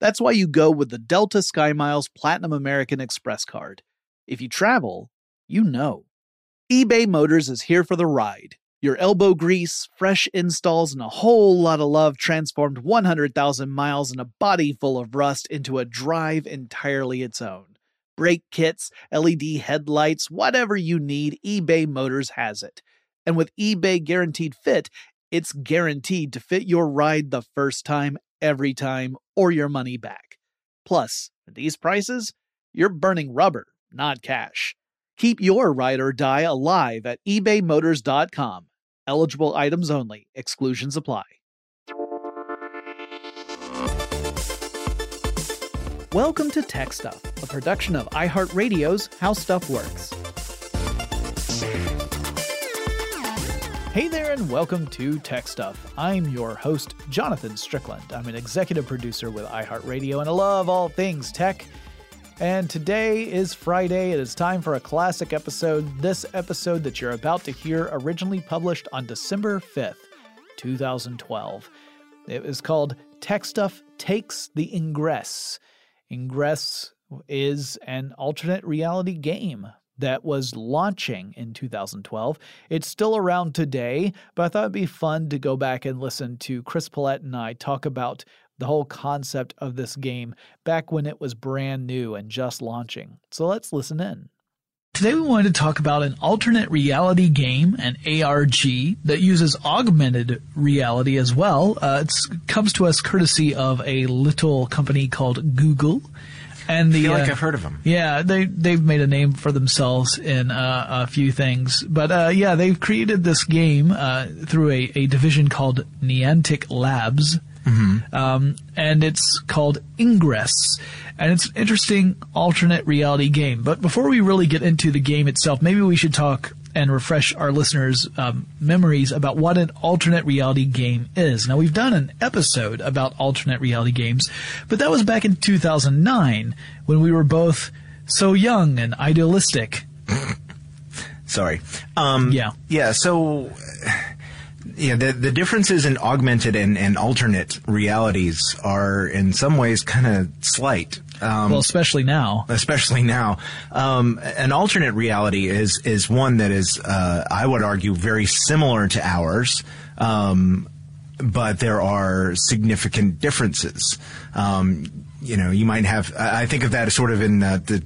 That's why you go with the Delta SkyMiles Platinum American Express card. If you travel, you know. eBay Motors is here for the ride. Your elbow grease, fresh installs, and a whole lot of love transformed 100,000 miles and a body full of rust into a drive entirely its own. Brake kits, LED headlights, whatever you need, eBay Motors has it. And with eBay Guaranteed Fit, it's guaranteed to fit your ride the first time, every time, or your money back. Plus, at these prices, you're burning rubber, not cash. Keep your ride or die alive at ebaymotors.com. Eligible items only, exclusions apply. Welcome to Tech Stuff, a production of iHeartRadio's How Stuff Works. Hey there, and welcome to Tech Stuff. I'm your host, Jonathan Strickland. I'm an executive producer with iHeartRadio, and I love all things tech. And today is Friday. It is time for a classic episode. This episode that you're about to hear originally published on December 5th, 2012. It is called Tech Stuff Takes the Ingress. Ingress is an alternate reality game that was launching in 2012. It's still around today, but I thought it'd be fun to go back and listen to Chris Pollette and I talk about the whole concept of this game back when it was brand new and just launching. So let's listen in. Today we wanted to talk about an alternate reality game, an ARG, that uses augmented reality as well. Uh, it comes to us courtesy of a little company called Google. And the, I feel like uh, I've heard of them. yeah, they they've made a name for themselves in uh, a few things, but uh, yeah, they've created this game uh, through a, a division called Niantic Labs, um, and it's called Ingress, and it's an interesting alternate reality game. But before we really get into the game itself, maybe we should talk and refresh our listeners' um, memories about what an alternate reality game is. Now, we've done an episode about alternate reality games, but that was back in 2009 when we were both so young and idealistic. Sorry. Um, Yeah. Yeah. So, yeah, the the differences in augmented and, and alternate realities are in some ways kind of slight. Um, Well, especially now. especially now. Um, an alternate reality is is one that is, uh, I would argue, very similar to ours. Um, but there are significant differences. Um, you know, you might have. I think of that as sort of in uh, the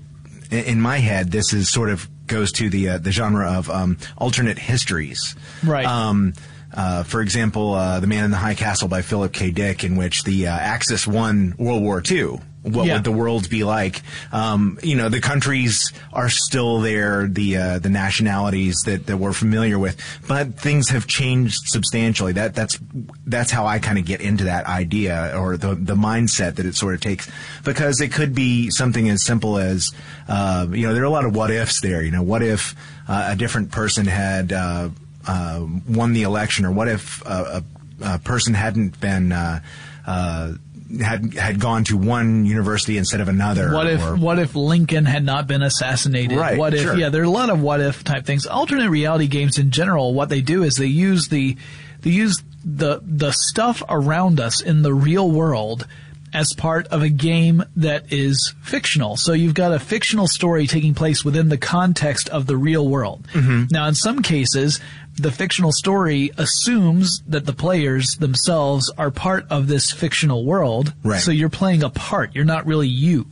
in my head. This is sort of goes to the uh, the genre of um, alternate histories. Right. Um, uh, for example, uh, The Man in the High Castle by Philip K. Dick, in which the uh, Axis won World War II. What Yeah. would the world be like? Um, you know, the countries are still there, the uh, the nationalities that, that we're familiar with, but things have changed substantially. That that's that's how I kind of get into that idea or the the mindset that it sort of takes, because it could be something as simple as uh, you know there are a lot of what ifs there. You know, what if uh, a different person had uh, uh, won the election, or what if uh, a, a person hadn't been uh, uh, had had gone to one university instead of another. What if or- what if Lincoln had not been assassinated? Right, What if sure. yeah, there are a lot of what if type things. Alternate reality games in general, what they do is they use the they use the the stuff around us in the real world as part of a game that is fictional. So you've got a fictional story taking place within the context of the real world. Mm-hmm. Now in some cases, the fictional story assumes that the players themselves are part of this fictional world. Right. So you're playing a part. You're not really you,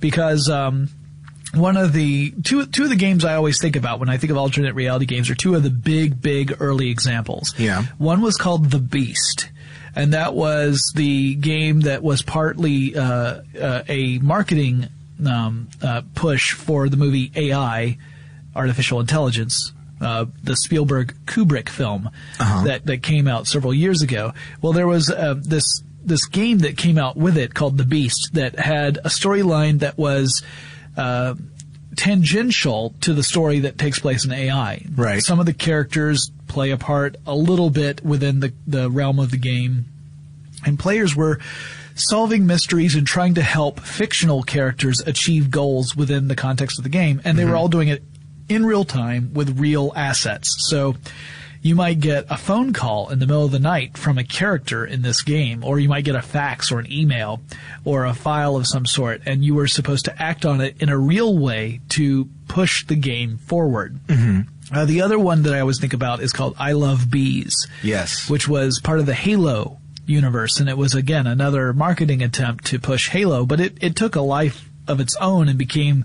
because um, one of the two two of the games I always think about when I think of alternate reality games are two of the big big early examples. Yeah. One was called The Beast. And that was the game that was partly uh, uh, a marketing um, uh, push for the movie AI, Artificial Intelligence, uh, the Spielberg Kubrick film that that came out several years ago. Well, there was uh, this this game that came out with it called The Beast that had a storyline that was. Uh, tangential to the story that takes place in AI. Right. Some of the characters play a part a little bit within the, the realm of the game. And players were solving mysteries and trying to help fictional characters achieve goals within the context of the game. And they were all doing it in real time with real assets. So you might get a phone call in the middle of the night from a character in this game, or you might get a fax or an email or a file of some sort, and you were supposed to act on it in a real way to push the game forward. Uh, the other one that I always think about is called I Love Bees Yes. which was part of the Halo universe, and it was again another marketing attempt to push Halo, but it, it took a life of its own and became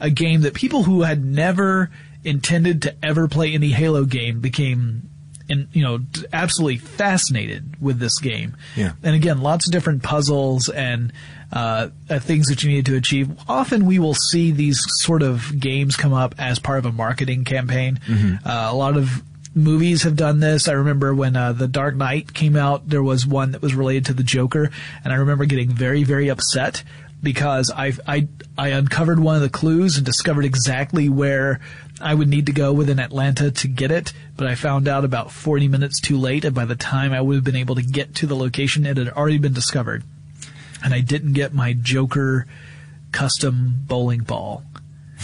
a game that people who had never intended to ever play any Halo game became and you know absolutely fascinated with this game. Yeah. And again, lots of different puzzles and uh, uh, things that you needed to achieve. Often we will see these sort of games come up as part of a marketing campaign. Mm-hmm. Uh, a lot of movies have done this. I remember when uh, The Dark Knight came out, there was one that was related to the Joker, and I remember getting very, very upset because I I I uncovered one of the clues and discovered exactly where I would need to go within Atlanta to get it, but I found out about 40 minutes too late, and by the time I would have been able to get to the location, it had already been discovered. And I didn't get my Joker custom bowling ball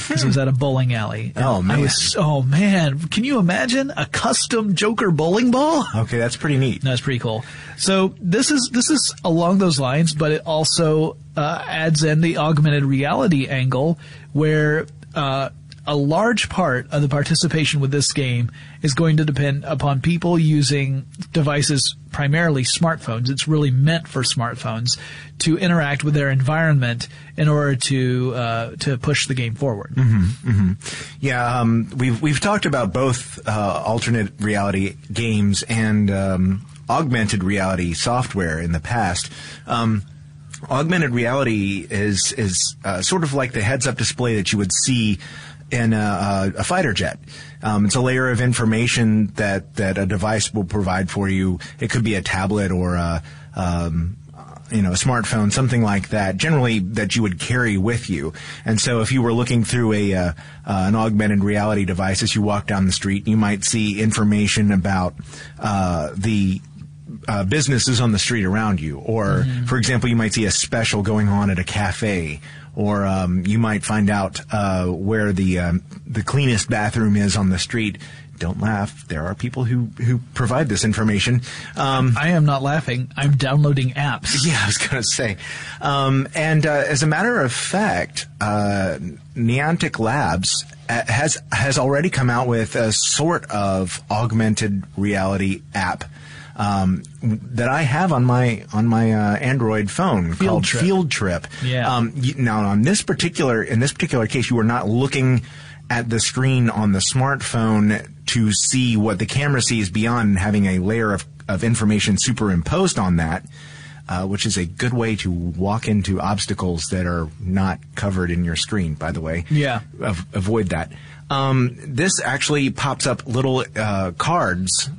because it was at a bowling alley. Oh, man. was, oh man, can you imagine a custom Joker bowling ball? Okay, that's pretty neat. That's pretty cool. So this is this is along those lines, but it also uh, adds in the augmented reality angle, where uh, a large part of the participation with this game is going to depend upon people using devices, primarily smartphones. It's really meant for smartphones to interact with their environment in order to uh, to push the game forward. Yeah, um, we've we've talked about both uh, alternate reality games and um, augmented reality software in the past. Um, augmented reality is is uh, sort of like the heads-up display that you would see in a, a, a fighter jet. Um, it's a layer of information that that a device will provide for you. It could be a tablet or a um, you know, a smartphone, something like that, generally that you would carry with you. And so if you were looking through a, uh, uh, an augmented reality device as you walk down the street, you might see information about, uh, the, uh, businesses on the street around you. Or, for example, you might see a special going on at a cafe. Or um, you might find out uh, where the um, the cleanest bathroom is on the street. Don't laugh. There are people who, who provide this information. Um, I am not laughing. I'm downloading apps. yeah, I was going to say. Um, and uh, as a matter of fact, uh, Niantic Labs uh, has has already come out with a sort of augmented reality app um, that I have on my on my uh, Android phone called Trip. Field Trip. Yeah. Um, now, on this particular in this particular case, you are not looking at the screen on the smartphone to see what the camera sees beyond having a layer of, of information superimposed on that. uh, which is a good way to walk into obstacles that are not covered in your screen. By the way, Yeah. Av- avoid that. Um, this actually pops up little uh, cards.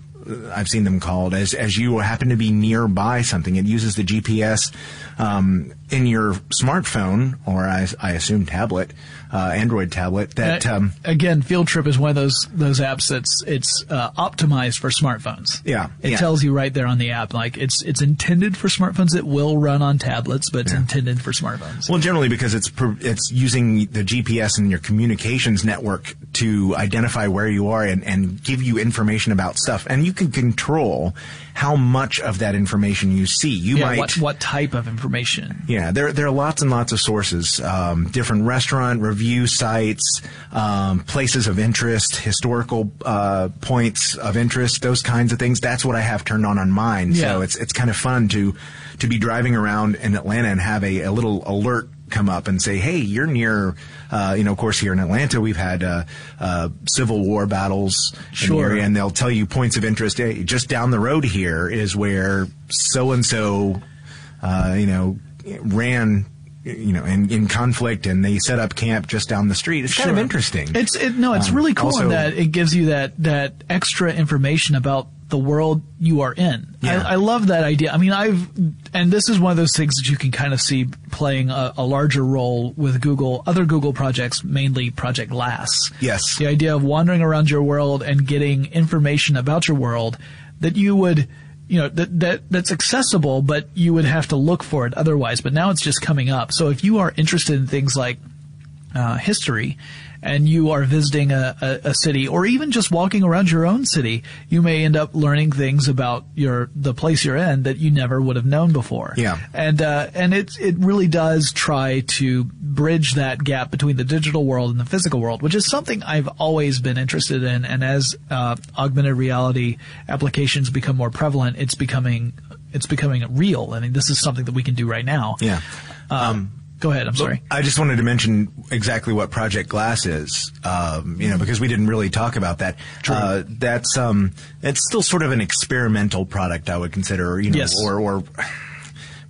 I've seen them called as as you happen to be nearby something. It uses the GPS um, in your smartphone or I, I assume tablet, uh, Android tablet. That Uh, um, again, Field Trip is one of those those apps that's it's uh, optimized for smartphones. Yeah, it yeah. tells you right there on the app, like it's it's intended for smartphones. It will run on tablets, but it's intended for smartphones. Well, generally because it's it's using the GPS and your communications network to identify where you are and, and give you information about stuff, and you can control how much of that information you see. You yeah, might what what type of information? Yeah, there there are lots and lots of sources, um, different restaurant review sites, um, places of interest, historical uh, points of interest, those kinds of things. That's what I have turned on on mine. Yeah. So it's it's kind of fun to to be driving around in Atlanta and have a, a little alert come up and say, "Hey, you're near." Uh, you know, of course, here in Atlanta, we've had uh, uh, Civil War battles in the area, and they'll tell you points of interest. Hey, just down the road here is where so and so uh, you know, ran, you know, in, in conflict and they set up camp just down the street. It's kind of interesting. It's it, no, it's Um, really cool also- in that it gives you that that extra information about the world you are in. Yeah. I, I love that idea. I mean, I've and this is one of those things that you can kind of see playing a, a larger role with Google, other Google projects, mainly Project Glass. Yes. the idea of wandering around your world and getting information about your world that you would. You know that that that's accessible, but you would have to look for it otherwise. But now it's just coming up. So if you are interested in things like uh, history and you are visiting a, a, a city or even just walking around your own city, you may end up learning things about your the place you're in that you never would have known before. Yeah. And uh, and it it really does try to bridge that gap between the digital world and the physical world, which is something I've always been interested in. And as uh, augmented reality applications become more prevalent, it's becoming it's becoming real. I mean, this is something that we can do right now. yeah. Um, go ahead. I'm sorry. I just wanted to mention exactly what Project Glass is, um, you know, because we didn't really talk about that. Uh, that's um, it's still sort of an experimental product, I would consider, you know, Yes. or or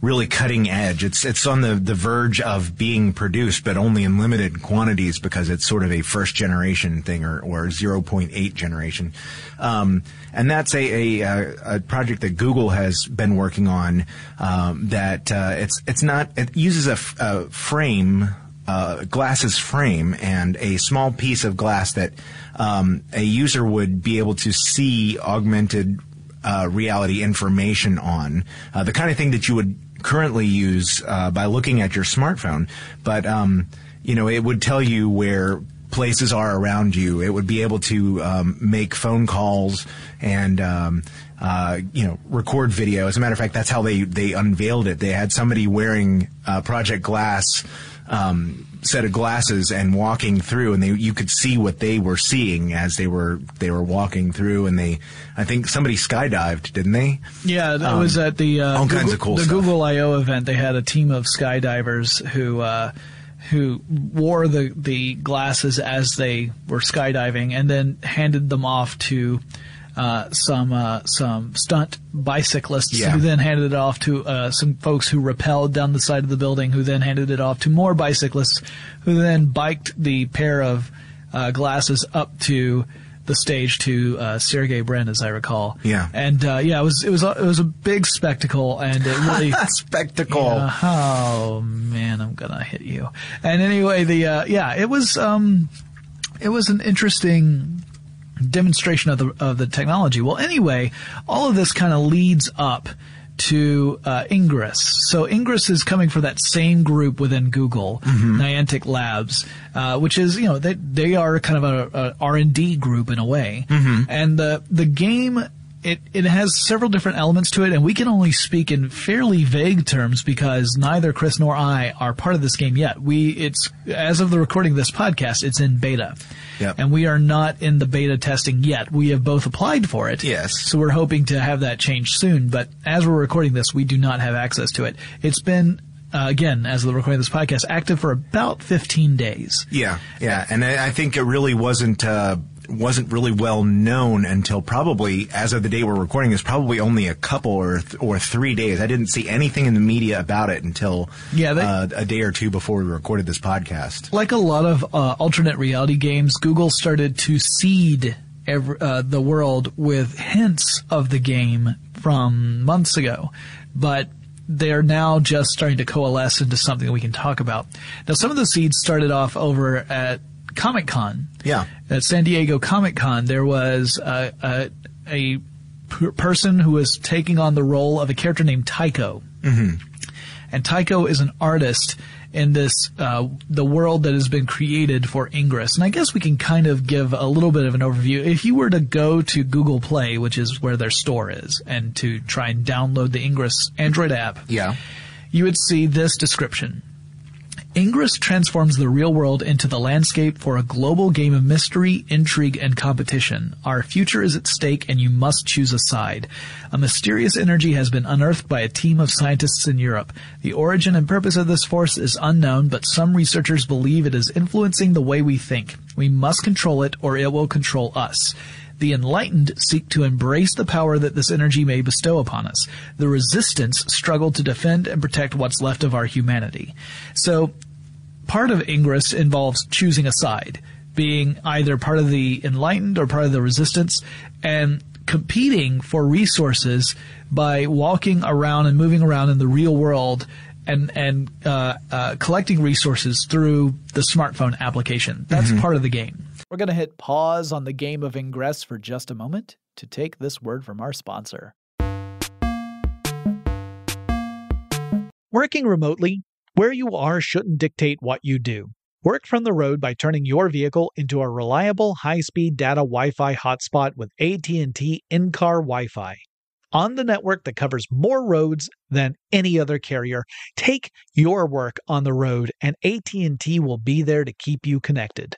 really cutting edge. It's it's on the the verge of being produced, but only in limited quantities because it's sort of a first generation thing or or 0.8 generation. Um, and that's a, a a project that Google has been working on. Um, that uh, it's it's not it uses a, f- a frame. Uh, glasses frame and a small piece of glass that um, a user would be able to see augmented uh, reality information on uh, the kind of thing that you would currently use uh, by looking at your smartphone. But um, you know, it would tell you where places are around you. It would be able to um, make phone calls and um, uh, you know record video. As a matter of fact, that's how they they unveiled it. They had somebody wearing uh, Project Glass. Um, set of glasses and walking through and they you could see what they were seeing as they were they were walking through and they I think somebody skydived didn't they Yeah, that was at the uh, all Google, kinds of cool the stuff. Google I/O event. They had a team of skydivers who uh, who wore the the glasses as they were skydiving, and then handed them off to. Uh, some uh, some stunt bicyclists Yeah. who then handed it off to uh, some folks who rappelled down the side of the building who then handed it off to more bicyclists who then biked the pair of uh, glasses up to the stage to uh, Sergey Brin as I recall Yeah. and uh, yeah, it was it was a, it was a big spectacle, and it really. spectacle Yeah, oh man, I'm gonna hit you. And anyway, the uh, yeah, it was um, it was an interesting demonstration of the of the technology. Well, anyway, all of this kind of leads up to uh, Ingress. So Ingress is coming for that same group within Google, Niantic Labs, uh, which is you know they they are kind of a, R and D group in a way, and the the game. It, it has several different elements to it, and we can only speak in fairly vague terms because neither Chris nor I are part of this game yet. We, it's, as of the recording of this podcast, it's in beta. Yep. And we are not in the beta testing yet. We have both applied for it. Yes. So we're hoping to have that changed soon. But as we're recording this, we do not have access to it. It's been, uh, again, as of the recording of this podcast, active for about 15 days. Yeah, yeah, and I, I think it really wasn't uh, wasn't really well known until probably, as of the day we're recording, is probably only a couple or th- or three days. I didn't see anything in the media about it until Yeah, they- uh, a day or two before we recorded this podcast. like a lot of uh, alternate reality games, Google started to seed every, uh, the world with hints of the game from months ago, but they're now just starting to coalesce into something that we can talk about. Now, some of the seeds started off over at Comic Con. Yeah. At San Diego Comic Con, there was a, a, a person who was taking on the role of a character named Tycho and Tycho is an artist in this uh, the world that has been created for Ingress. And I guess we can kind of give a little bit of an overview. If you were to go to Google Play, which is where their store is, and to try and download the Ingress Android app, Yeah. you would see this description. Ingress transforms the real world into the landscape for a global game of mystery, intrigue, and competition. Our future is at stake and you must choose a side. A mysterious energy has been unearthed by a team of scientists in Europe. The origin and purpose of this force is unknown, but some researchers believe it is influencing the way we think. We must control it or it will control us. The enlightened seek to embrace the power that this energy may bestow upon us. The resistance struggle to defend and protect what's left of our humanity. So, part of Ingress involves choosing a side, being either part of the enlightened or part of the resistance, and competing for resources by walking around and moving around in the real world and and uh, uh, collecting resources through the smartphone application. That's part of the game. We're going to hit pause on the game of Ingress for just a moment to take this word from our sponsor. Working remotely, where you are shouldn't dictate what you do. Work from the road by turning your vehicle into a reliable high-speed data Wi-Fi hotspot with AT&T in-car Wi-Fi. On the network that covers more roads than any other carrier, take your work on the road and AT&T will be there to keep you connected.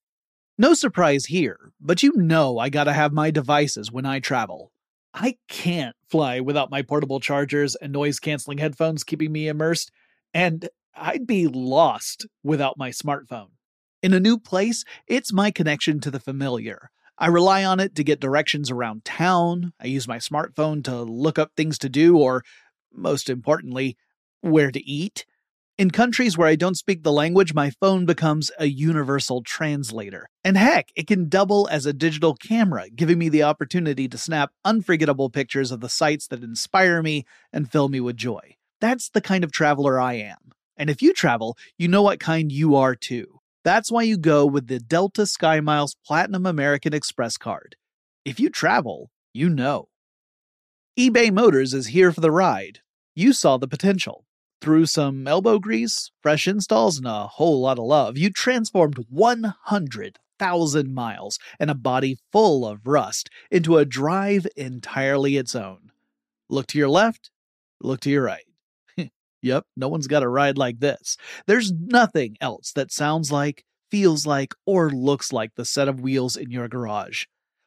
No surprise here, but you know I gotta have my devices when I travel. I can't fly without my portable chargers and noise canceling headphones keeping me immersed, and I'd be lost without my smartphone. In a new place, it's my connection to the familiar. I rely on it to get directions around town. I use my smartphone to look up things to do, or, most importantly, where to eat. In countries where I don't speak the language, my phone becomes a universal translator. And heck, it can double as a digital camera, giving me the opportunity to snap unforgettable pictures of the sights that inspire me and fill me with joy. That's the kind of traveler I am. And if you travel, you know what kind you are too. That's why you go with the Delta SkyMiles Platinum American Express card. If you travel, you know. eBay Motors is here for the ride. You saw the potential. Through some elbow grease, fresh installs, and a whole lot of love, you transformed 100,000 miles and a body full of rust into a drive entirely its own. Look to your left, look to your right. yep, no one's got a ride like this. There's nothing else that sounds like, feels like, or looks like the set of wheels in your garage.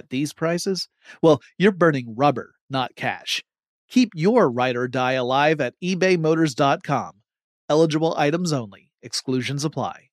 at these prices, well, you're burning rubber, not cash. Keep your ride or die alive at ebaymotors.com. Eligible items only, exclusions apply.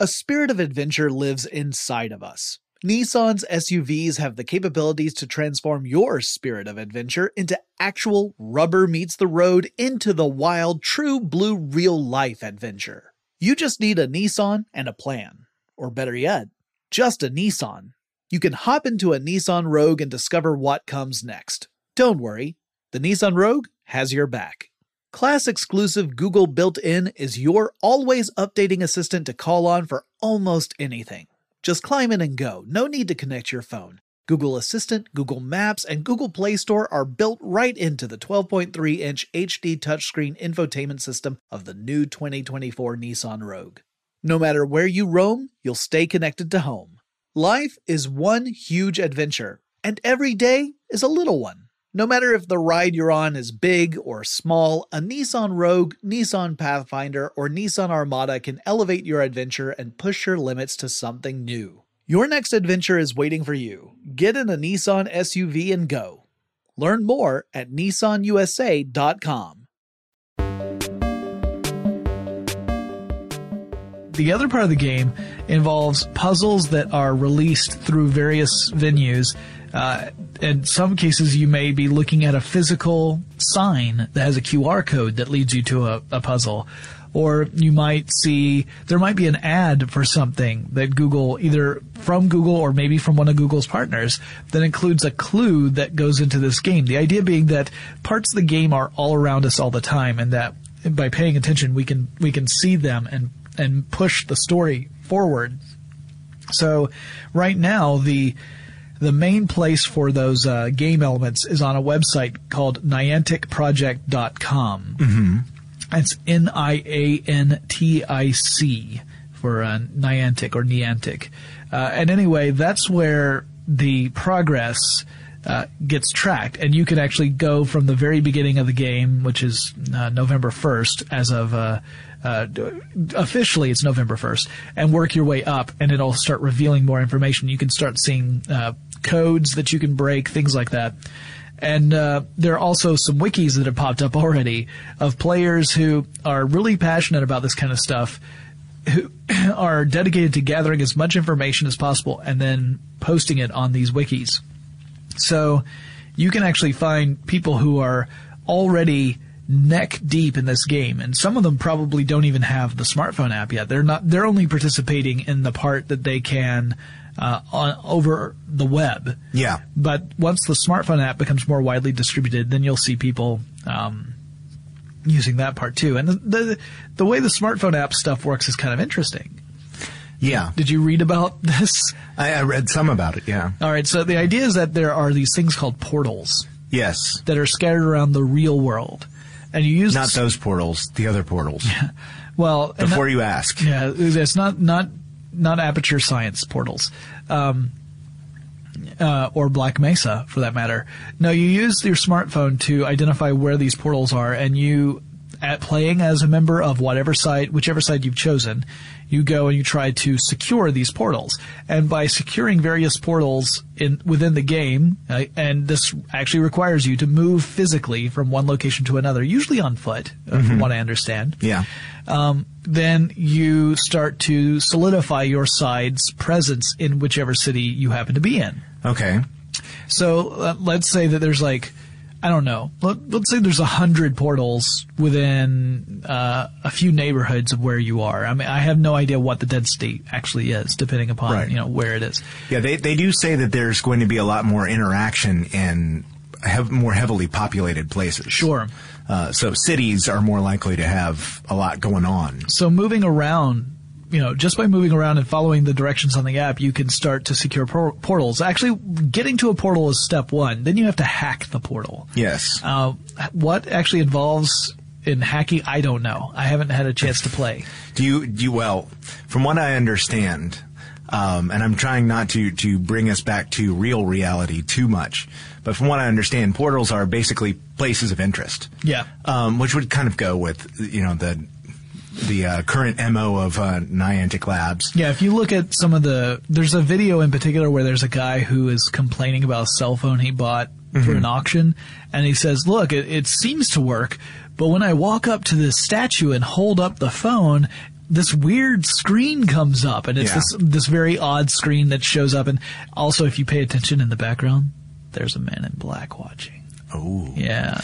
A spirit of adventure lives inside of us. Nissan's SUVs have the capabilities to transform your spirit of adventure into actual rubber meets the road into the wild, true blue, real life adventure. You just need a Nissan and a plan. Or better yet, just a Nissan. You can hop into a Nissan Rogue and discover what comes next. Don't worry, the Nissan Rogue has your back. Class exclusive Google built in is your always updating assistant to call on for almost anything. Just climb in and go, no need to connect your phone. Google Assistant, Google Maps, and Google Play Store are built right into the 12.3 inch HD touchscreen infotainment system of the new 2024 Nissan Rogue. No matter where you roam, you'll stay connected to home. Life is one huge adventure, and every day is a little one. No matter if the ride you're on is big or small, a Nissan Rogue, Nissan Pathfinder, or Nissan Armada can elevate your adventure and push your limits to something new. Your next adventure is waiting for you. Get in a Nissan SUV and go. Learn more at nissanusa.com. The other part of the game involves puzzles that are released through various venues. Uh, in some cases, you may be looking at a physical sign that has a QR code that leads you to a, a puzzle. Or you might see, there might be an ad for something that Google, either from Google or maybe from one of Google's partners, that includes a clue that goes into this game. The idea being that parts of the game are all around us all the time and that by paying attention, we can, we can see them and and push the story forward. So right now the the main place for those uh, game elements is on a website called nianticproject.com. Mm-hmm. It's N I A N T I C for uh, Niantic or Niantic. Uh, and anyway, that's where the progress uh, gets tracked, and you can actually go from the very beginning of the game, which is uh, November 1st, as of uh, officially it's November 1st, and work your way up, and it'll start revealing more information. You can start seeing uh, codes that you can break, things like that. And uh, there are also some wikis that have popped up already of players who are really passionate about this kind of stuff, who are dedicated to gathering as much information as possible and then posting it on these wikis. So you can actually find people who are already neck deep in this game, and some of them probably don't even have the smartphone app yet. They're not. They're only participating in the part that they can uh, on over the web. Yeah. But once the smartphone app becomes more widely distributed, then you'll see people um, using that part too. And the, the the way the smartphone app stuff works is kind of interesting. Yeah. Did you read about this? I, I read some about it. Yeah. All right. So the idea is that there are these things called portals Yes. that are scattered around the real world, and you use Not those portals. The other portals. well Before that- you ask. Yeah, it's not not not aperture science portals, um, uh, or Black Mesa for that matter. No, you use your smartphone to identify where these portals are, and you, at playing as a member of whatever side, whichever side you've chosen, you go and you try to secure these portals. And by securing various portals in within the game, uh, and this actually requires you to move physically from one location to another, usually on foot, uh, from what I understand Yeah. um, then you start to solidify your side's presence in whichever city you happen to be in. Okay. So uh, let's say that there's like, I don't know, let, let's say there's a hundred portals within uh, a few neighborhoods of where you are. I mean, I have no idea what the density actually is, depending upon Right. you know where it is. Yeah, they they do say that there's going to be a lot more interaction in more heavily populated places. Sure. Uh, so cities are more likely to have a lot going on. So moving around, you know, just by moving around and following the directions on the app, you can start to secure por- portals. Actually, getting to a portal is step one. Then you have to hack the portal. Yes. Uh, what actually involves in hacking, I don't know. I haven't had a chance to play. Do you, do you, well, from what I understand, um, and I'm trying not to, to bring us back to real reality too much, but from what I understand, portals are basically places of interest. Yeah. Um, which would kind of go with, you know, the, the uh, current MO of uh, Niantic Labs. Yeah, if you look at some of the, there's a video in particular where there's a guy who is complaining about a cell phone he bought through an auction, and he says, "Look, it, it seems to work, but when I walk up to this statue and hold up the phone." This weird screen comes up, and it's Yeah. this this very odd screen that shows up. And also, if you pay attention in the background, there's a man in black watching. Oh. Yeah.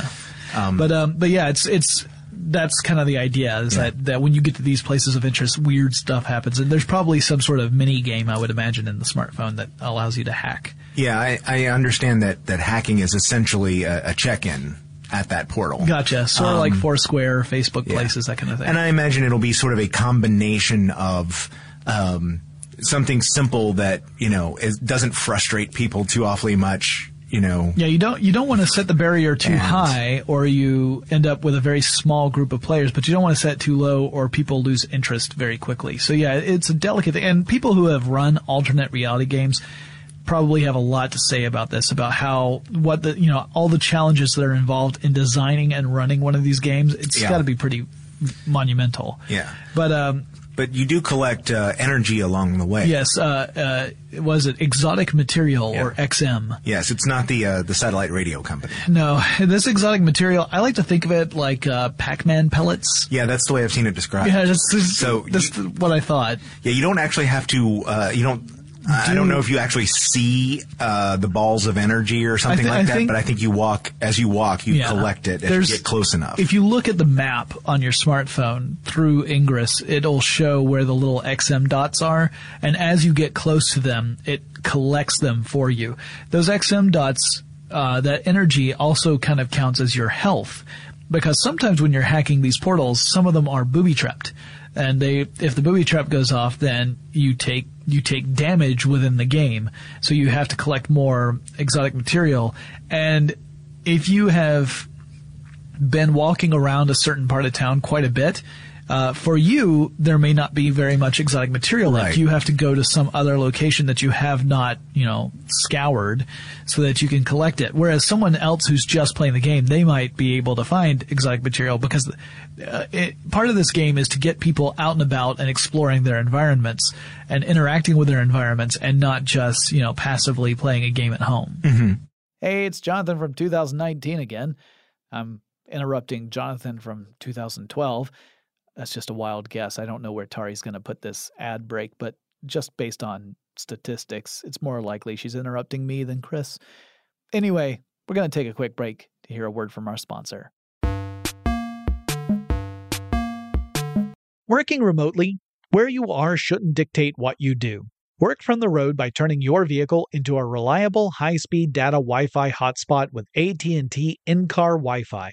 but um, but yeah, it's it's that's kind of the idea is that that when you get to these places of interest, weird stuff happens, and there's probably some sort of mini game I would imagine in the smartphone that allows you to hack Yeah, I, I understand that, that hacking is essentially a, a check-in at that portal. Gotcha. Sort of like Um, Foursquare, Facebook yeah. Places, that kind of thing. And I imagine it'll be sort of a combination of um, something simple that you know is, doesn't frustrate people too awfully much. You know, Yeah, you don't you don't want to set the barrier too And- high, or you end up with a very small group of players. But you don't want to set it too low, or people lose interest very quickly. So yeah, it's a delicate thing. And people who have run alternate reality games probably have a lot to say about this, about how what the you know all the challenges that are involved in designing and running one of these games. It's Yeah. got to be pretty monumental. Yeah. But um, but you do collect uh, energy along the way. yes, uh, uh, was it exotic material or XM? Yes, it's not the uh, the satellite radio company. No, this exotic material, I like to think of it like uh, Pac-Man pellets. Yeah, that's the way I've seen it described. Yeah, that's, that's, So that's you- what I thought. Yeah, you don't actually have to. Uh, you don't. I don't know if you actually see uh, the balls of energy or something thi- like I that, think- but I think you walk as you walk, you Yeah. collect it as you get close enough. If you look at the map on your smartphone through Ingress, it'll show where the little XM dots are, and as you get close to them, it collects them for you. Those XM dots, uh, that energy also kind of counts as your health, because sometimes when you're hacking these portals, some of them are booby trapped. And they, if the booby trap goes off, then you take, you take damage within the game. So you have to collect more exotic material. And if you have been walking around a certain part of town quite a bit, uh, for you, there may not be very much exotic material left. Right. You have to go to some other location that you have not, you know, scoured so that you can collect it. Whereas someone else who's just playing the game, they might be able to find exotic material because uh, it, part of this game is to get people out and about and exploring their environments and interacting with their environments and not just, you know, passively playing a game at home. Hey, it's Jonathan from 2019 again. I'm interrupting Jonathan from 2012. That's just a wild guess. I don't know where Tari's going to put this ad break, but just based on statistics, it's more likely she's interrupting me than Chris. Anyway, we're going to take a quick break to hear a word from our sponsor. Working remotely, where you are shouldn't dictate what you do. Work from the road by turning your vehicle into a reliable high-speed data Wi-Fi hotspot with AT&T in-car Wi-Fi.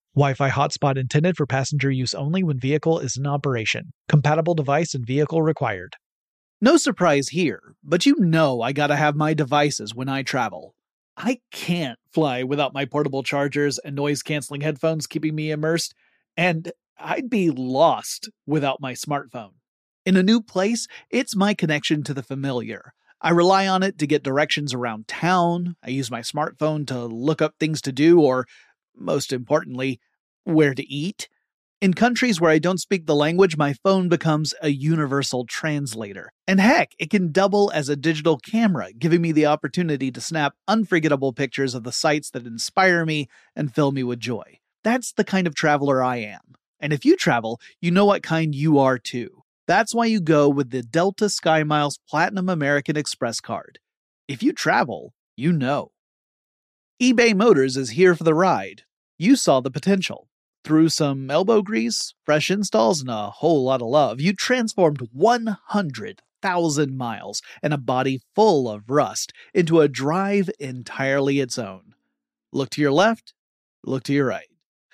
Wi-Fi hotspot intended for passenger use only when vehicle is in operation. Compatible device and vehicle required. No surprise here, but you know I gotta have my devices when I travel. I can't fly without my portable chargers and noise canceling headphones keeping me immersed, and I'd be lost without my smartphone. In a new place, it's my connection to the familiar. I rely on it to get directions around town. I use my smartphone to look up things to do, or, most importantly, where to eat. In countries where I don't speak the language, my phone becomes a universal translator. And heck, it can double as a digital camera, giving me the opportunity to snap unforgettable pictures of the sights that inspire me and fill me with joy. That's the kind of traveler I am. And if you travel, you know what kind you are too. That's why you go with the Delta SkyMiles Platinum American Express card. If you travel, you know. eBay Motors is here for the ride. You saw the potential. Through some elbow grease, fresh installs, and a whole lot of love, you transformed 100,000 miles and a body full of rust into a drive entirely its own. Look to your left, look to your right.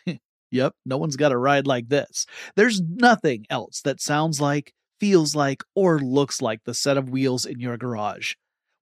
yep, no one's got a ride like this. There's nothing else that sounds like, feels like, or looks like the set of wheels in your garage.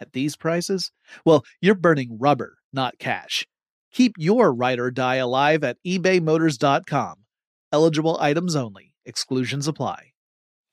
At these prices? Well, you're burning rubber, not cash. Keep your ride or die alive at ebaymotors.com. Eligible items only, exclusions apply.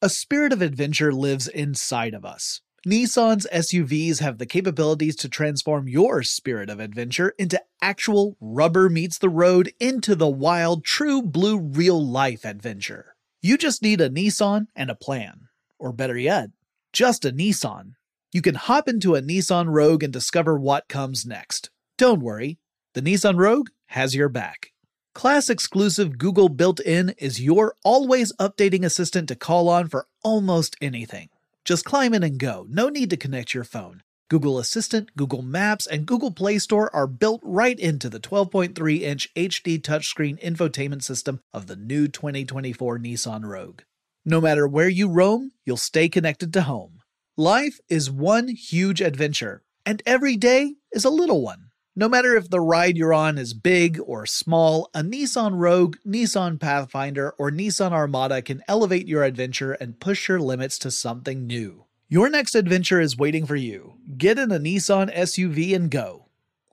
A spirit of adventure lives inside of us. Nissan's SUVs have the capabilities to transform your spirit of adventure into actual rubber meets the road into the wild, true blue real life adventure. You just need a Nissan and a plan. Or better yet, just a Nissan. You can hop into a Nissan Rogue and discover what comes next. Don't worry, the Nissan Rogue has your back. Class exclusive Google built in is your always updating assistant to call on for almost anything. Just climb in and go, no need to connect your phone. Google Assistant, Google Maps, and Google Play Store are built right into the 12.3 inch HD touchscreen infotainment system of the new 2024 Nissan Rogue. No matter where you roam, you'll stay connected to home. Life is one huge adventure, and every day is a little one. No matter if the ride you're on is big or small, a Nissan Rogue, Nissan Pathfinder, or Nissan Armada can elevate your adventure and push your limits to something new. Your next adventure is waiting for you. Get in a Nissan SUV and go.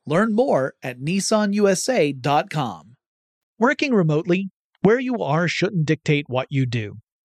Learn more at nissanusa.com. Working remotely, where you are shouldn't dictate what you do.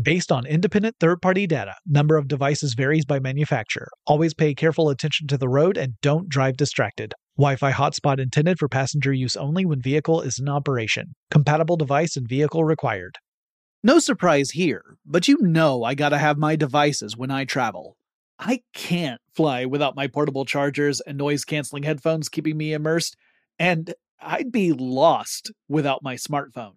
Based on independent third-party data, number of devices varies by manufacturer. Always pay careful attention to the road and don't drive distracted. Wi-Fi hotspot intended for passenger use only when vehicle is in operation. Compatible device and vehicle required. No surprise here, but you know I gotta have my devices when I travel. I can't fly without my portable chargers and noise canceling headphones keeping me immersed, and I'd be lost without my smartphone.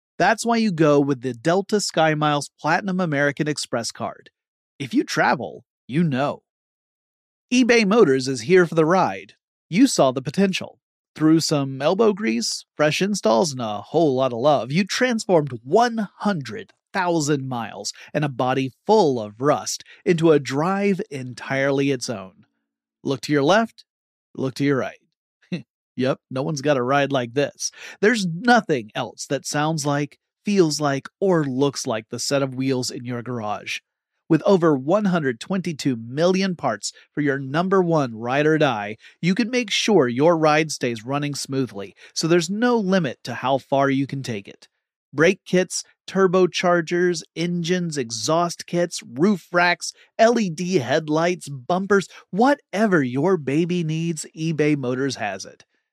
That's why you go with the Delta SkyMiles Platinum American Express card. If you travel, you know. eBay Motors is here for the ride. You saw the potential. Through some elbow grease, fresh installs, and a whole lot of love, you transformed 100,000 miles and a body full of rust into a drive entirely its own. Look to your left, look to your right. Yep, no one's got a ride like this. There's nothing else that sounds like, feels like, or looks like the set of wheels in your garage. With over 122 million parts for your number one ride or die, you can make sure your ride stays running smoothly, so there's no limit to how far you can take it. Brake kits, turbochargers, engines, exhaust kits, roof racks, LED headlights, bumpers, whatever your baby needs, eBay Motors has it.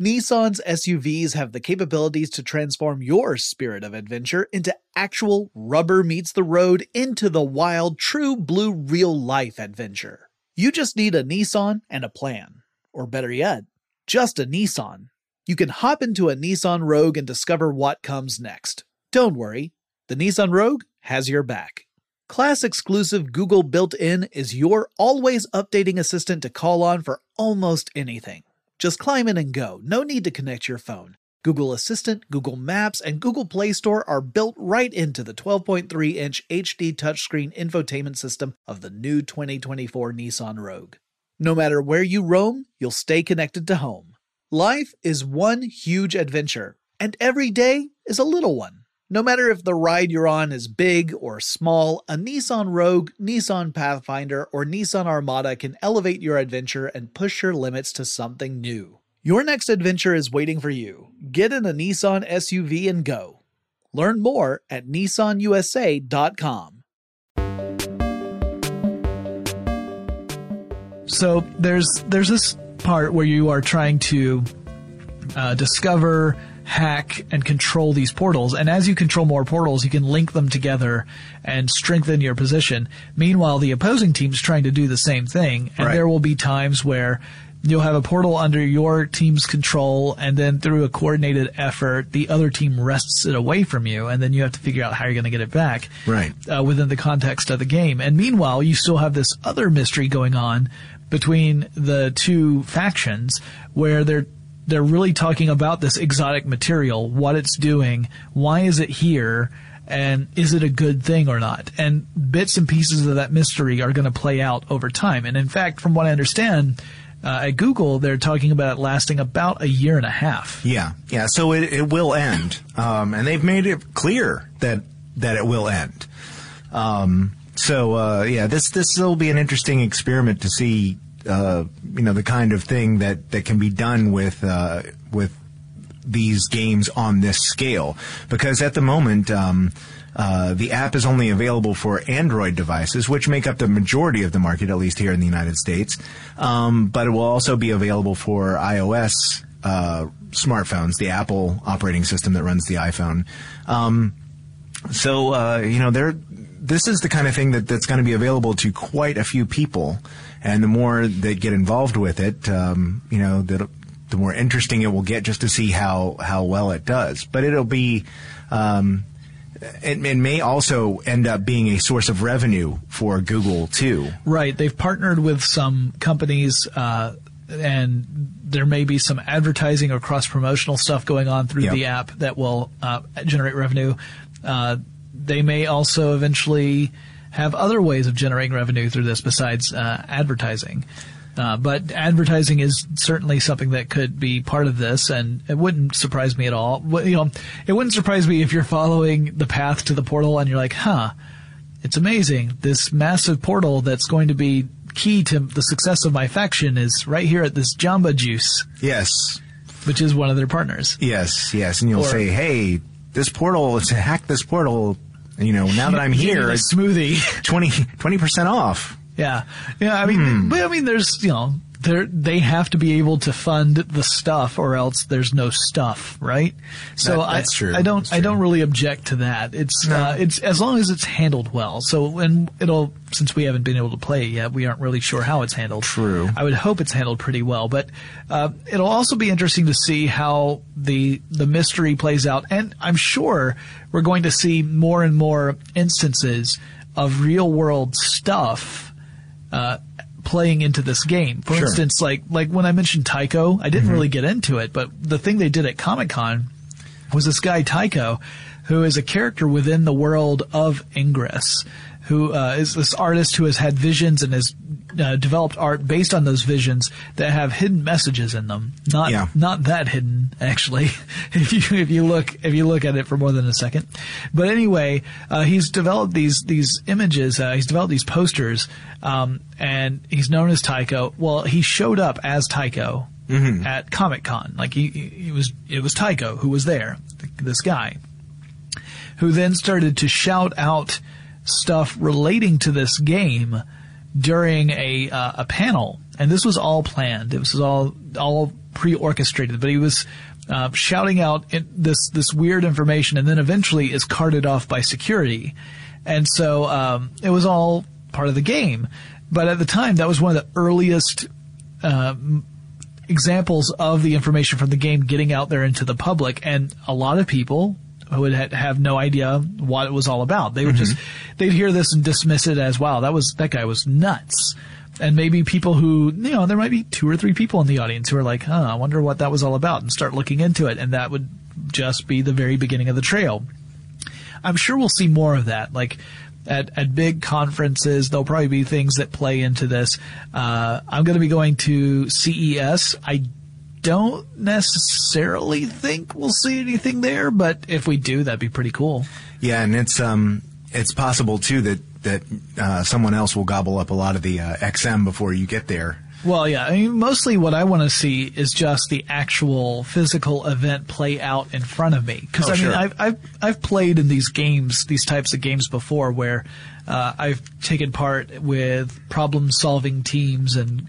Nissan's SUVs have the capabilities to transform your spirit of adventure into actual rubber meets the road into the wild, true blue real life adventure. You just need a Nissan and a plan. Or better yet, just a Nissan you can hop into a Nissan Rogue and discover what comes next. Don't worry, the Nissan Rogue has your back. Class exclusive Google built in is your always updating assistant to call on for almost anything. Just climb in and go, no need to connect your phone. Google Assistant, Google Maps, and Google Play Store are built right into the 12.3 inch HD touchscreen infotainment system of the new 2024 Nissan Rogue. No matter where you roam, you'll stay connected to home. Life is one huge adventure, and every day is a little one. No matter if the ride you're on is big or small, a Nissan Rogue, Nissan Pathfinder, or Nissan Armada can elevate your adventure and push your limits to something new. Your next adventure is waiting for you. Get in a Nissan SUV and go. Learn more at nissanusa.com. So there's there's this part where you are trying to uh, discover, hack, and control these portals. And as you control more portals, you can link them together and strengthen your position. Meanwhile, the opposing team's trying to do the same thing, and Right. there will be times where you'll have a portal under your team's control, and then through a coordinated effort, the other team wrests it away from you, and then you have to figure out how you're going to get it back Right. uh, within the context of the game. And meanwhile, you still have this other mystery going on between the two factions where they're they're really talking about this exotic material, what it's doing, why is it here, and is it a good thing or not? And bits and pieces of that mystery are going to play out over time. And in fact, from what I understand, uh, at Google, they're talking about it lasting about a year and a half. Yeah, yeah. So it, it will end, um, and they've made it clear that that it will end. Um, so uh, yeah, this this will be an interesting experiment to see, uh, you know, the kind of thing that that can be done with uh, with these games on this scale. Because at the moment. Um, uh, the app is only available for Android devices, which make up the majority of the market, at least here in the United States. Um, but it will also be available for iOS uh, smartphones, the Apple operating system that runs the iPhone. Um, so uh, you know, there. This is the kind of thing that, that's going to be available to quite a few people, and the more that get involved with it, um, you know, that the more interesting it will get just to see how how well it does. But it'll be. Um, it, it may also end up being a source of revenue for Google too. Right. They've partnered with some companies, uh, and there may be some advertising or cross promotional stuff going on through Yep. the app that will uh, generate revenue. Uh, they may also eventually have other ways of generating revenue through this besides uh, advertising. Uh, but advertising is certainly something that could be part of this, and it wouldn't surprise me at all. You know, it wouldn't surprise me if you're following the path to the portal and you're like, "Huh, it's amazing. This massive portal that's going to be key to the success of my faction is right here at this Jamba Juice, Yes, which is one of their partners. yes, yes, and you'll Or- say, "Hey, this portal, to hack this portal." You know, now that I'm here, it's smoothie. 20 percent off. yeah, yeah. I mean, Hmm. but I mean, there's you know, they they have to be able to fund the stuff, or else there's no stuff, right? So That- I, true. I don't I don't really object to that. It's uh, it's as long as it's handled well. So and it'll since we haven't been able to play it yet, we aren't really sure how it's handled. True. I would hope it's handled pretty well, but uh, it'll also be interesting to see how the the mystery plays out, and I'm sure we're going to see more and more instances of real world stuff uh, playing into this game. For Sure. instance, like like when I mentioned Tycho, I didn't really get into it, but the thing they did at Comic Con was this guy Tycho, who is a character within the world of Ingress, who uh, is this artist who has had visions and has uh, developed art based on those visions that have hidden messages in them. Not Yeah. not that hidden actually. if you if you look if you look at it for more than a second, but anyway, uh, he's developed these these images. Uh, he's developed these posters, um, and he's known as Tycho. Well, he showed up as Tycho at Comic Con. Like he, he he was it was Tycho who was there. This guy who then started to shout out stuff relating to this game during a uh, a panel, and this was all planned. It was all all pre-orchestrated, but he was uh, shouting out this this weird information, and then eventually is carted off by security, and so um, it was all part of the game. But at the time, that was one of the earliest examples of the information from the game getting out there into the public, and a lot of people who would ha- have no idea what it was all about. They would just they'd hear this and dismiss it as, "Wow, that was that guy was nuts." And maybe people who you know there might be two or three people in the audience who are like, "Huh, I wonder what that was all about," and start looking into it, and that would just be the very beginning of the trail. I'm sure we'll see more of that. Like at, at big conferences, there'll probably be things that play into this. Uh, I'm going to be going to CES. I don't necessarily think we'll see anything there, but if we do, that'd be pretty cool. Yeah, and it's um it's possible too that that uh, someone else will gobble up a lot of the uh, XM before you get there. Well, yeah. I mean, mostly what I want to see is just the actual physical event play out in front of me. Because Oh, I mean, sure. I've, I've I've played in these games, these types of games before, where uh, I've taken part with problem-solving teams and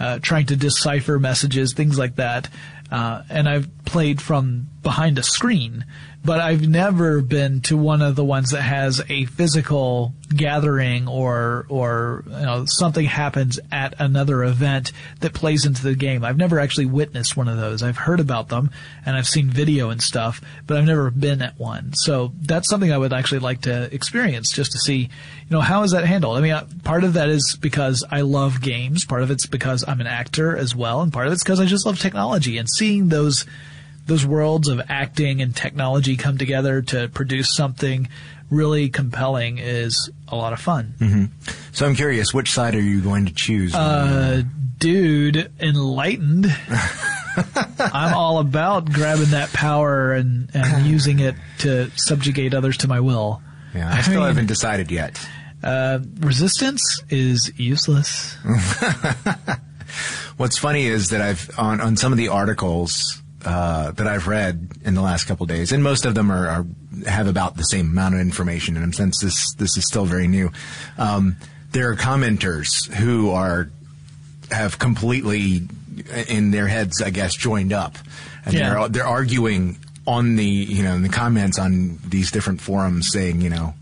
uh, trying to decipher messages, things like that. Uh, and I've played from behind a screen, but I've never been to one of the ones that has a physical gathering or or you know something happens at another event that plays into the game. I've never actually witnessed one of those. I've heard about them and I've seen video and stuff, but I've never been at one. So that's something I would actually like to experience just to see, you know, how is that handled? I mean, uh, part of that is because I love games, part of it's because I'm an actor as well, and part of it's because I just love technology and seeing those those worlds of acting and technology come together to produce something really compelling is a lot of fun. So I'm curious, which side are you going to choose? Uh, dude, enlightened. I'm all about grabbing that power and, and using it to subjugate others to my will. yeah, I still mean, haven't decided yet. Uh, resistance is useless. What's funny is that I've on on some of the articles uh, that I've read in the last couple of days, and most of them are, are have about the same amount of information. And since this this is still very new, um, there are commenters who are have completely in their heads, I guess, joined up, and Yeah. they're they're arguing on the you know in the comments on these different forums, saying you know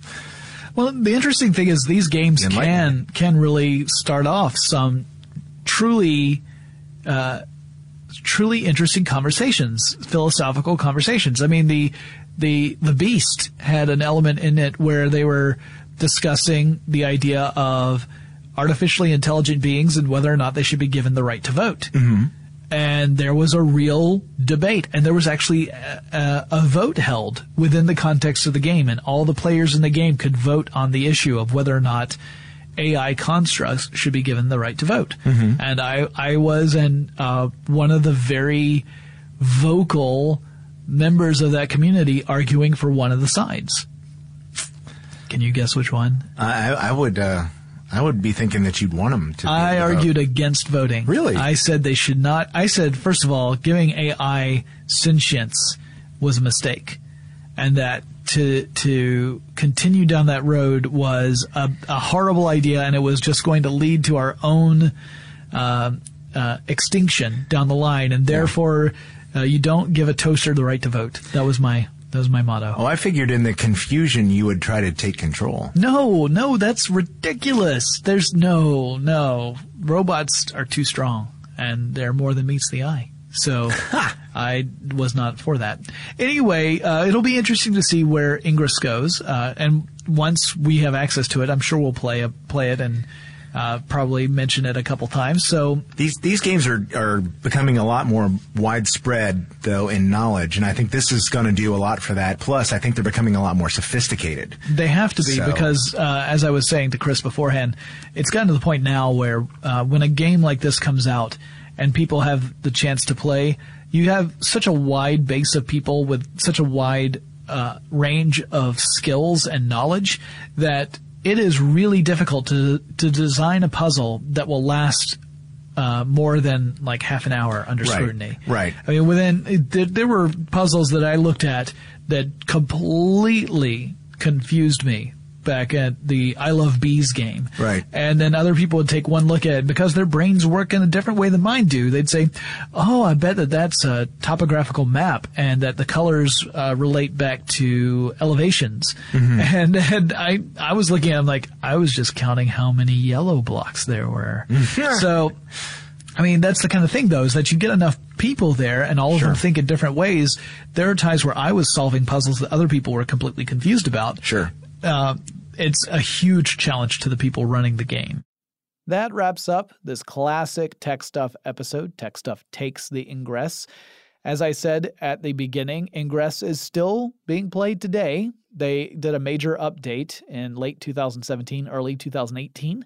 Well, the interesting thing is these games can can really start off some truly uh, truly interesting conversations, philosophical conversations. I mean, the the the Beast had an element in it where they were discussing the idea of artificially intelligent beings and whether or not they should be given the right to vote. Mm-hmm. And there was a real debate, and there was actually a, a, a vote held within the context of the game, and all the players in the game could vote on the issue of whether or not AI constructs should be given the right to vote. And I, I was an, uh, one of the very vocal members of that community arguing for one of the sides. Can you guess which one? I, I would uh, I would be thinking that you'd want them to. I to vote. argued against voting. Really? I said they should not. I said, first of all, giving AI sentience was a mistake. And that to, to continue down that road was a, a horrible idea and it was just going to lead to our own, uh, uh, extinction down the line. And therefore, uh, you don't give a toaster the right to vote. That was my, that was my motto. Oh, I figured in the confusion you would try to take control. No, no, that's ridiculous. There's no, no. Robots are too strong, and they're more than meets the eye. So I was not for that. Anyway, uh, it'll be interesting to see where Ingress goes, uh, and once we have access to it, I'm sure we'll play a, play it and uh, probably mention it a couple times. So These these games are are becoming a lot more widespread though in knowledge, and I think this is going to do a lot for that. Plus, I think they're becoming a lot more sophisticated. They have to be So- because, uh, as I was saying to Chris beforehand, it's gotten to the point now where uh, when a game like this comes out and people have the chance to play, you have such a wide base of people with such a wide uh, range of skills and knowledge that it is really difficult to to design a puzzle that will last. Uh, more than like half an hour under Right, scrutiny. right. I mean, within there, there were puzzles that I looked at that completely confused me back at the I Love Bees game. Right. And then other people would take one look at it because their brains work in a different way than mine do. They'd say, "Oh, I bet that that's a topographical map, and that the colors uh, relate back to elevations." And, and I I was looking at, I'm like, I was just counting how many yellow blocks there were. so. I mean, that's the kind of thing, though, is that you get enough people there and all of them think in different ways. There are times where I was solving puzzles that other people were completely confused about. Sure. Uh, it's a huge challenge to the people running the game. That wraps up this classic Tech Stuff episode. Tech Stuff takes the Ingress. As I said at the beginning, Ingress is still being played today. They did a major update in late 2017, early 2018,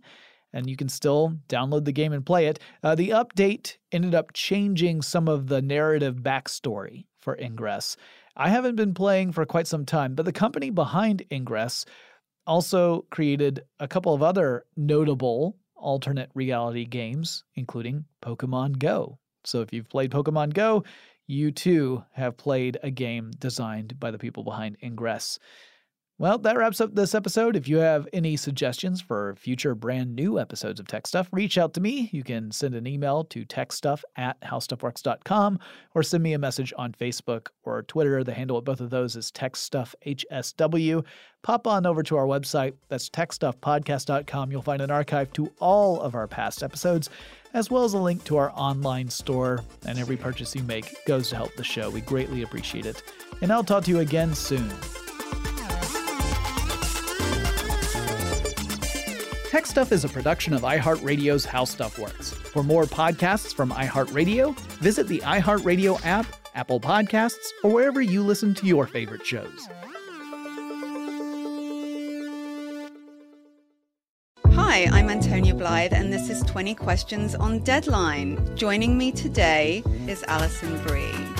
and you can still download the game and play it. Uh, the update ended up changing some of the narrative backstory for Ingress. I haven't been playing for quite some time, but the company behind Ingress also created a couple of other notable alternate reality games, including Pokemon Go. So if you've played Pokemon Go, you too have played a game designed by the people behind Ingress. Well, that wraps up this episode. If you have any suggestions for future brand new episodes of Tech Stuff, reach out to me. You can send an email to techstuff at howstuffworks.com or send me a message on Facebook or Twitter. The handle at both of those is TechStuffHSW. Pop on over to our website. That's techstuffpodcast.com. You'll find an archive to all of our past episodes, as well as a link to our online store. And every purchase you make goes to help the show. We greatly appreciate it. And I'll talk to you again soon. Tech Stuff is a production of iHeartRadio's How Stuff Works. For more podcasts from iHeartRadio, visit the iHeartRadio app, Apple Podcasts, or wherever you listen to your favorite shows. Hi, I'm Antonia Blythe, and this is 20 Questions on Deadline. Joining me today is Alison Brie.